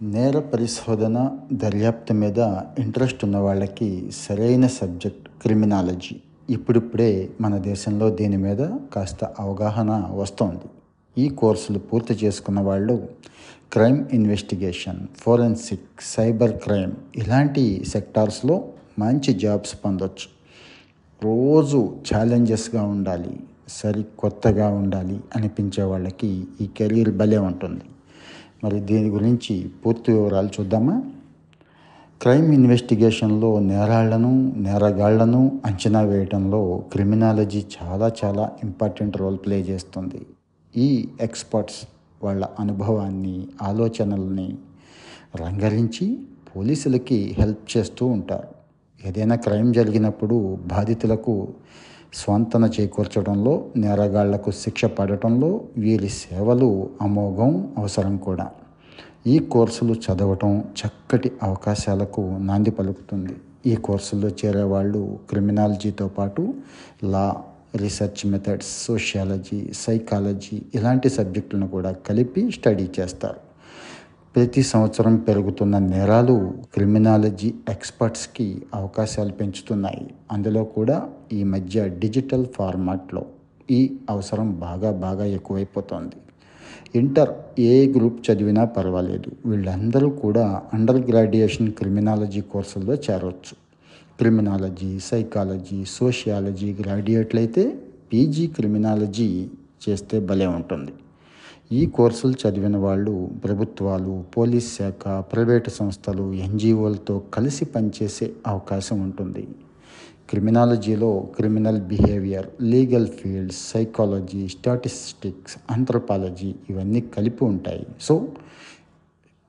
నేర పరిశోధన దర్యాప్తు మీద ఇంట్రెస్ట్ ఉన్న వాళ్ళకి సరైన సబ్జెక్ట్ క్రిమినాలజీ ఇప్పుడిప్పుడే మన దేశంలో దీని మీద కాస్త అవగాహన వస్తోంది. ఈ కోర్సులు పూర్తి చేసుకున్న వాళ్ళు crime investigation forensic cyber crime ఇలాంటి సెక్టార్స్లో మంచి జాబ్స్ పొందొచ్చు. రోజు ఛాలెంజెస్గా ఉండాలి సరి కొత్తగా ఉండాలి అనిపించే వాళ్ళకి ఈ కెరీర్ భలే ఉంటుంది. మరి దీని గురించి పూర్తి వివరాలు చూద్దామా? క్రైమ్ ఇన్వెస్టిగేషన్లో నేరాళ్ళను నేరగాళ్ళను అంచనా వేయడంలో క్రిమినాలజీ చాలా చాలా ఇంపార్టెంట్ రోల్ ప్లే చేస్తుంది. ఈ ఎక్స్పర్ట్స్ వాళ్ళ అనుభవాన్ని ఆలోచనల్ని రంగరించి పోలీసులకి హెల్ప్ చేస్తూ ఉంటారు. ఏదైనా క్రైమ్ జరిగినప్పుడు బాధితులకు స్వంతన చేకూర్చడంలో నేరగాళ్ళకు శిక్ష పడటంలో వీరి సేవలు అమోఘం అవసరం కూడా. ఈ కోర్సులు చదవటం చక్కటి అవకాశాలకు నాంది పలుకుతుంది. ఈ కోర్సుల్లో చేరేవాళ్ళు క్రిమినాలజీతో పాటు law research methods sociology psychology ఇలాంటి సబ్జెక్టులను కూడా కలిపి స్టడీ చేస్తారు. ప్రతి సంవత్సరం పెరుగుతున్న నేరాలు క్రిమినాలజీ ఎక్స్పర్ట్స్కి అవకాశాలు పెంచుతున్నాయి. అందులో కూడా ఈ మధ్య డిజిటల్ ఫార్మాట్లో ఈ అవసరం బాగా బాగా ఎక్కువైపోతుంది. ఇంటర్ ఏ గ్రూప్ చదివినా పర్వాలేదు. వీళ్ళందరూ కూడా అండర్ గ్రాడ్యుయేషన్ క్రిమినాలజీ కోర్సుల్లో చేరవచ్చు క్రిమినాలజీ సైకాలజీ సోషియాలజీ గ్రాడ్యుయేట్లయితే పీజీ క్రిమినాలజీ చేస్తే భలే ఉంటుంది. ఈ కోర్సులు చదివిన వాళ్ళు ప్రభుత్వాలు పోలీస్ శాఖ ప్రైవేటు సంస్థలు ఎన్జిఓలతో కలిసి పనిచేసే అవకాశం ఉంటుంది. క్రిమినాలజీలో criminal behaviour legal fields psychology statistics anthropology ఇవన్నీ కలిపి ఉంటాయి. సో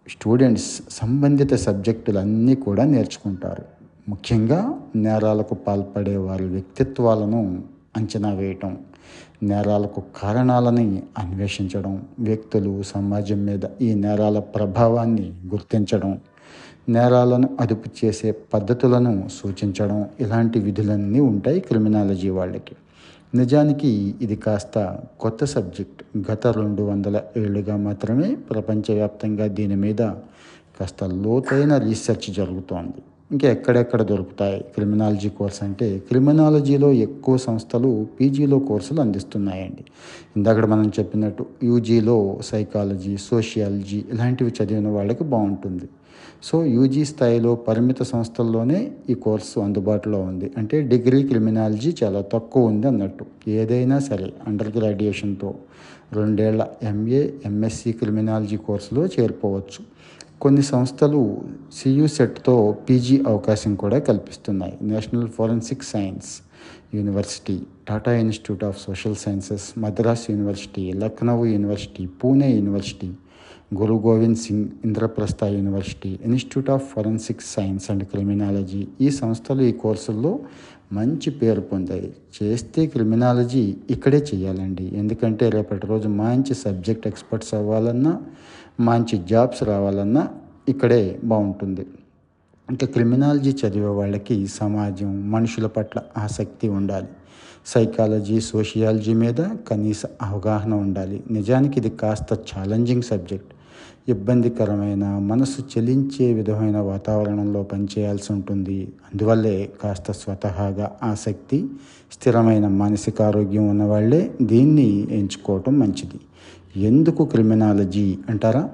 స్టూడెంట్స్ సంబంధిత సబ్జెక్టులన్నీ కూడా నేర్చుకుంటారు. ముఖ్యంగా నేరాలకు పాల్పడే వారి వ్యక్తిత్వాలను అంచనా వేయటం. నేరాలకు కారణాలని అన్వేషించడం వ్యక్తులు సమాజం మీద ఈ నేరాల ప్రభావాన్ని గుర్తించడం నేరాలను అదుపు చేసే పద్ధతులను సూచించడం ఇలాంటి విధులన్నీ ఉంటాయి క్రిమినాలజీ వాళ్ళకి. నిజానికి ఇది కాస్త కొత్త సబ్జెక్ట్. గత రెండు వందల ఏళ్ళుగా మాత్రమే ప్రపంచవ్యాప్తంగా దీని మీద కాస్త లోతైన రీసెర్చ్ జరుగుతోంది. ఇంకా ఎక్కడెక్కడ దొరుకుతాయి? క్రిమినాలజీ కోర్స్ అంటే క్రిమినాలజీలో ఎక్కువ సంస్థలు పీజీలో కోర్సులు అందిస్తున్నాయండి. ఇందాక మనం చెప్పినట్టు యూజీలో సైకాలజీ సోషియాలజీ ఇలాంటివి చదివిన వాళ్ళకి బాగుంటుంది. సో యూజీ స్థాయిలో పరిమిత సంస్థల్లోనే ఈ కోర్సు అందుబాటులో ఉంది. అంటే డిగ్రీ క్రిమినాలజీ చాలా తక్కువ ఉంది అన్నట్టు. ఏదైనా సరే అండర్ గ్రాడ్యుయేషన్తో రెండేళ్ళ ఎంఏ ఎంఎస్సి క్రిమినాలజీ కోర్సులో చేరిపోవచ్చు. కొన్ని సంస్థలు సియు సెట్తో పీజీ అవకాశం కూడా కల్పిస్తున్నాయి. National forensic science university Tata institute of social sciences Madras university Lucknow university Pune university Guru Govind Singh Indraprastha university institute of forensic science and criminology ఈ సంస్థలు ఈ కోర్సుల్లో మంచి పేరు పొందాయి. చేస్తే క్రిమినాలజీ ఇక్కడే చేయాలండి. ఎందుకంటే రేపటి రోజు మంచి సబ్జెక్ట్ ఎక్స్పర్ట్స్ అవ్వాలన్నా మంచి జాబ్స్ రావాలన్నా ఇక్కడే బాగుంటుంది. ఇంకా క్రిమినాలజీ చదివే వాళ్ళకి సమాజం మనుషుల పట్ల ఆసక్తి ఉండాలి. సైకాలజీ సోషియాలజీ మీద కనీస అవగాహన ఉండాలి. నిజానికి ఇది కాస్త ఛాలెంజింగ్ సబ్జెక్ట్. ఇబ్బందికరమైన మనసు చెలించే విధమైన వాతావరణంలో పనిచేయాల్సి ఉంటుంది. అందువల్లే కాస్త స్వతహాగా ఆసక్తి స్థిరమైన మానసిక ఆరోగ్యం ఉన్నవాళ్ళే దీన్ని ఎంచుకోవటం మంచిది. ఎందుకు క్రిమినాలజీ అంటారా?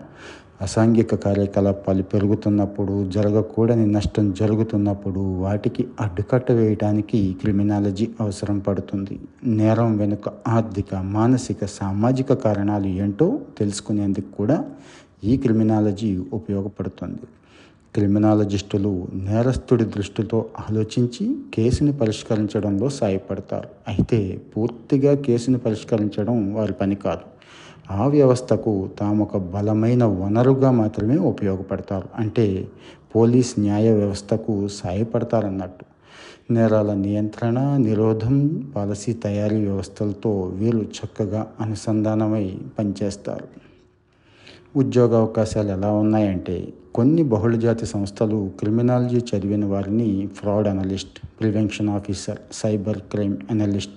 అసాంఘిక కార్యకలాపాలు పెరుగుతున్నప్పుడు జరగకూడని నష్టం జరుగుతున్నప్పుడు వాటికి అడ్డుకట్ట వేయడానికి క్రిమినాలజీ అవసరం పడుతుంది. నేరం వెనుక ఆర్థిక మానసిక సామాజిక కారణాలు ఏంటో తెలుసుకునేందుకు కూడా ఈ క్రిమినాలజీ ఉపయోగపడుతుంది. క్రిమినాలజిస్టులు నేరస్తుడి దృష్టితో ఆలోచించి కేసుని పరిష్కరించడంలో సాయపడతారు. అయితే పూర్తిగా కేసుని పరిష్కరించడం వారి పని కాదు. ఆ వ్యవస్థకు తాము ఒక బలమైన వనరుగా మాత్రమే ఉపయోగపడతారు. అంటే పోలీస్ న్యాయ వ్యవస్థకు సాయపడతారన్నట్టు. నేరాల నియంత్రణ నిరోధం పాలసీ తయారీ వ్యవస్థలతో వీరు చక్కగా అనుసంధానమై పనిచేస్తారు. ఉద్యోగ అవకాశాలు ఎలా ఉన్నాయంటే కొన్ని బహుళజాతి సంస్థలు క్రిమినాలజీ చదివిన వారిని fraud analyst prevention officer cyber crime analyst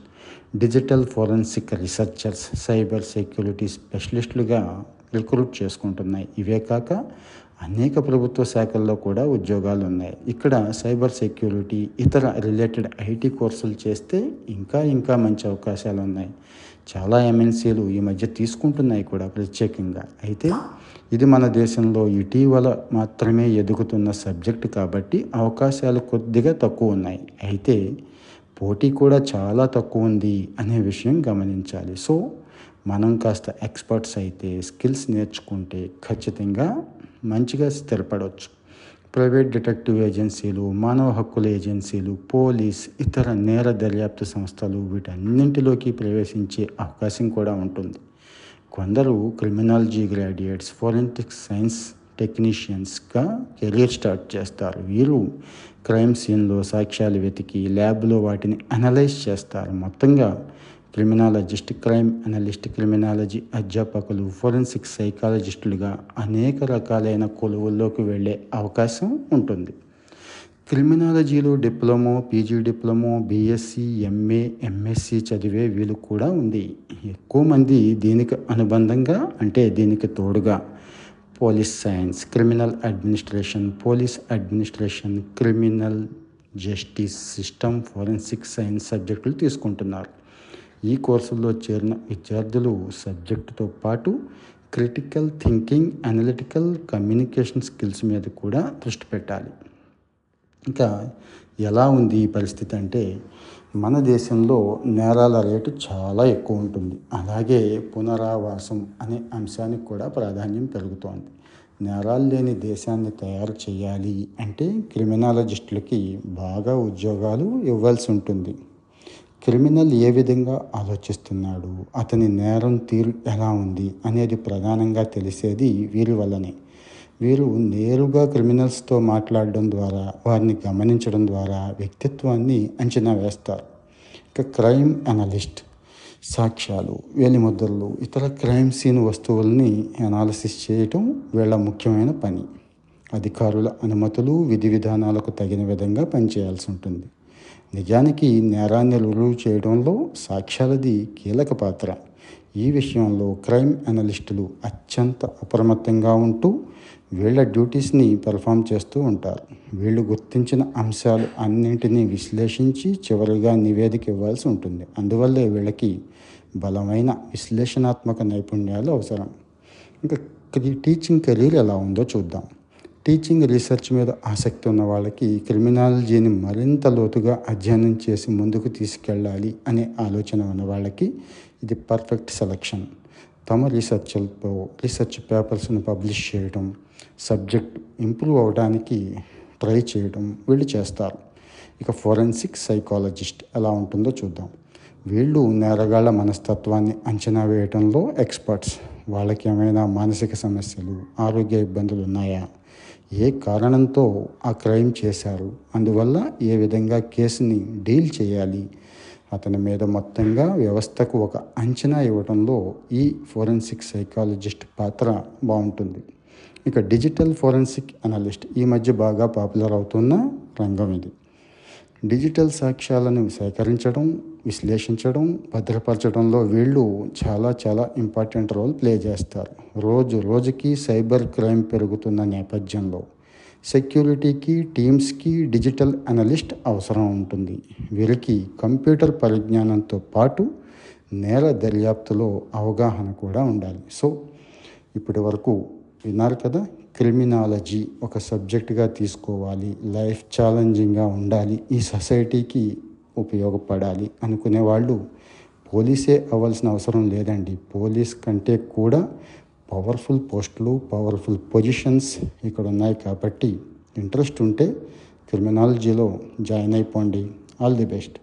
digital forensic researchers cyber security స్పెషలిస్టులుగా recruit చేసుకుంటున్నాయి. ఇవే కాక అనేక ప్రభుత్వ శాఖల్లో కూడా ఉద్యోగాలు ఉన్నాయి. ఇక్కడ సైబర్ సెక్యూరిటీ ఇతర రిలేటెడ్ ఐటీ కోర్సులు చేస్తే ఇంకా ఇంకా మంచి అవకాశాలు ఉన్నాయి. చాలా ఎంఎన్సీలు ఈ మధ్య తీసుకుంటున్నాయి కూడా ప్రత్యేకంగా. అయితే ఇది మన దేశంలో ఇటీవల మాత్రమే ఎదుగుతున్న సబ్జెక్ట్ కాబట్టి అవకాశాలు కొద్దిగా తక్కువ ఉన్నాయి. అయితే పోటీ కూడా చాలా తక్కువ ఉంది అనే విషయం గమనించాలి. సో మనం కాస్త ఎక్స్పర్ట్స్ అయితే స్కిల్స్ నేర్చుకుంటే ఖచ్చితంగా మంచిగా స్థిరపడవచ్చు ప్రైవేట్ డిటెక్టివ్ ఏజెన్సీలు మానవ హక్కుల ఏజెన్సీలు పోలీస్ ఇతర నేర దర్యాప్తు సంస్థలు వీటన్నింటిలోకి ప్రవేశించే అవకాశం కూడా ఉంటుంది. కొందరు క్రిమినాలజీ గ్రాడ్యుయేట్స్ ఫోరెన్సిక్ సైన్స్ టెక్నీషియన్స్గా కెరీర్ స్టార్ట్ చేస్తారు. వీరు క్రైమ్ సీన్లో సాక్ష్యాలు వెతికి ల్యాబ్లో వాటిని అనలైజ్ చేస్తారు. మొత్తంగా క్రిమినాలజిస్ట్ క్రైమ్ అనలిస్ట్ క్రిమినాలజీ అధ్యాపకులు ఫోరెన్సిక్ సైకాలజిస్టులుగా అనేక రకాలైన కొలువుల్లోకి వెళ్ళే అవకాశం ఉంటుంది. క్రిమినాలజీలో diploma PG diploma BSc MA MSc చదివే వీలు కూడా ఉంది. ఎక్కువ మంది దీనికి అనుబంధంగా అంటే దీనికి తోడుగా police science criminal administration police administration criminal justice system forensic science సబ్జెక్టులు తీసుకుంటున్నారు. ఈ కోర్సుల్లో చేరిన విద్యార్థులు సబ్జెక్టుతో పాటు critical thinking analytical communication skills మీద కూడా దృష్టి పెట్టాలి. ఇంకా ఎలా ఉంది ఈ పరిస్థితి అంటే మన దేశంలో నేరాల రేటు చాలా ఎక్కువ ఉంటుంది. అలాగే పునరావాసం అనే అంశానికి కూడా ప్రాధాన్యం పెరుగుతోంది. నేరాలు లేని దేశాన్ని తయారు చేయాలి అంటే క్రిమినాలజిస్టులకి బాగా ఉద్యోగాలు ఇవ్వాల్సి ఉంటుంది. క్రిమినల్ ఏ విధంగా ఆలోచిస్తున్నాడు? అతని నేరం తీరు ఎలా ఉంది? అనేది ప్రధానంగా తెలిసేది వీరి వల్లనే. వీరు నేరుగా క్రిమినల్స్తో మాట్లాడడం ద్వారా వారిని గమనించడం ద్వారా వ్యక్తిత్వాన్ని అంచనా వేస్తారు. ఇక క్రైమ్ అనలిస్ట్ సాక్ష్యాలు వేలిముద్రలు ఇతర క్రైమ్ సీన్ వస్తువుల్ని అనాలిసిస్ చేయటం వీళ్ళ ముఖ్యమైన పని. అధికారుల అనుమతులు విధి విధానాలకు తగిన విధంగా పనిచేయాల్సి ఉంటుంది. నిజానికి నేరాన్ని రుజువు చేయడంలో సాక్ష్యాలది కీలక పాత్ర. ఈ విషయంలో క్రైమ్ అనలిస్టులు అత్యంత అప్రమత్తంగా ఉంటూ వీళ్ళ డ్యూటీస్ని పెర్ఫామ్ చేస్తూ ఉంటారు. వీళ్ళు గుర్తించిన అంశాలు అన్నింటినీ విశ్లేషించి చివరిగా నివేదిక ఇవ్వాల్సి ఉంటుంది. అందువల్లే వీళ్ళకి బలమైన విశ్లేషణాత్మక నైపుణ్యాలు అవసరం. ఇంకా టీచింగ్ కెరీర్ ఎలా ఉందో చూద్దాం. టీచింగ్ రీసెర్చ్ మీద ఆసక్తి ఉన్న వాళ్ళకి క్రిమినాలజీని మరింత లోతుగా అధ్యయనం చేసి ముందుకు తీసుకెళ్ళాలి అనే ఆలోచన ఉన్న వాళ్ళకి ఇది పర్ఫెక్ట్ సెలక్షన్. తమ రీసెర్చ్లతో రీసెర్చ్ పేపర్స్ని పబ్లిష్ చేయడం సబ్జెక్ట్ ఇంప్రూవ్ అవడానికి ట్రై చేయడం వీళ్ళు చేస్తారు. ఇక ఫోరెన్సిక్ సైకాలజిస్ట్ ఎలా ఉంటుందో చూద్దాం. వీళ్ళు నేరగాళ్ళ మనస్తత్వాన్ని అంచనా వేయడంలో ఎక్స్పర్ట్స్ వాళ్ళకి ఏమైనా మానసిక సమస్యలు ఆరోగ్య ఇబ్బందులు ఉన్నాయా? ఏ కారణంతో ఆ క్రైమ్ చేశారు? అందువల్ల ఏ విధంగా కేసుని డీల్ చేయాలి? అతని మీద మొత్తంగా వ్యవస్థకు ఒక అంచనా ఇవ్వడంలో ఈ ఫోరెన్సిక్ సైకాలజిస్ట్ పాత్ర బాగుంటుంది. ఇక డిజిటల్ ఫోరెన్సిక్ అనలిస్ట్ ఈ మధ్య బాగా పాపులర్ అవుతున్న రంగం ఇది. డిజిటల్ సాక్ష్యాలను సేకరించడం విశ్లేషించడం భద్రపరచడంలో వీళ్ళు చాలా చాలా ఇంపార్టెంట్ రోల్ ప్లే చేస్తారు. రోజు రోజుకి సైబర్ క్రైమ్ పెరుగుతున్న నేపథ్యంలో. సెక్యూరిటీకి టీమ్స్కి డిజిటల్ అనలిస్ట్ అవసరం ఉంటుంది. వీరికి కంప్యూటర్ పరిజ్ఞానంతో పాటు నేల దర్యాప్తులో అవగాహన కూడా ఉండాలి. సో ఇప్పటి వరకు విన్నారు కదా క్రిమినాలజీ ఒక సబ్జెక్టుగా తీసుకోవాలి లైఫ్ ఛాలెంజింగ్గా ఉండాలి ఈ సొసైటీకి ఉపయోగపడాలి అనుకునే వాళ్ళు పోలీసే అవ్వాల్సిన అవసరం లేదండి. పోలీస్ కంటే కూడా పవర్ఫుల్ పోస్టులు పవర్ఫుల్ పొజిషన్స్ ఇక్కడ ఉన్నాయి కాబట్టి ఇంట్రెస్ట్ ఉంటే క్రిమినాలజీలో జాయిన్ అయిపోండి. All the best.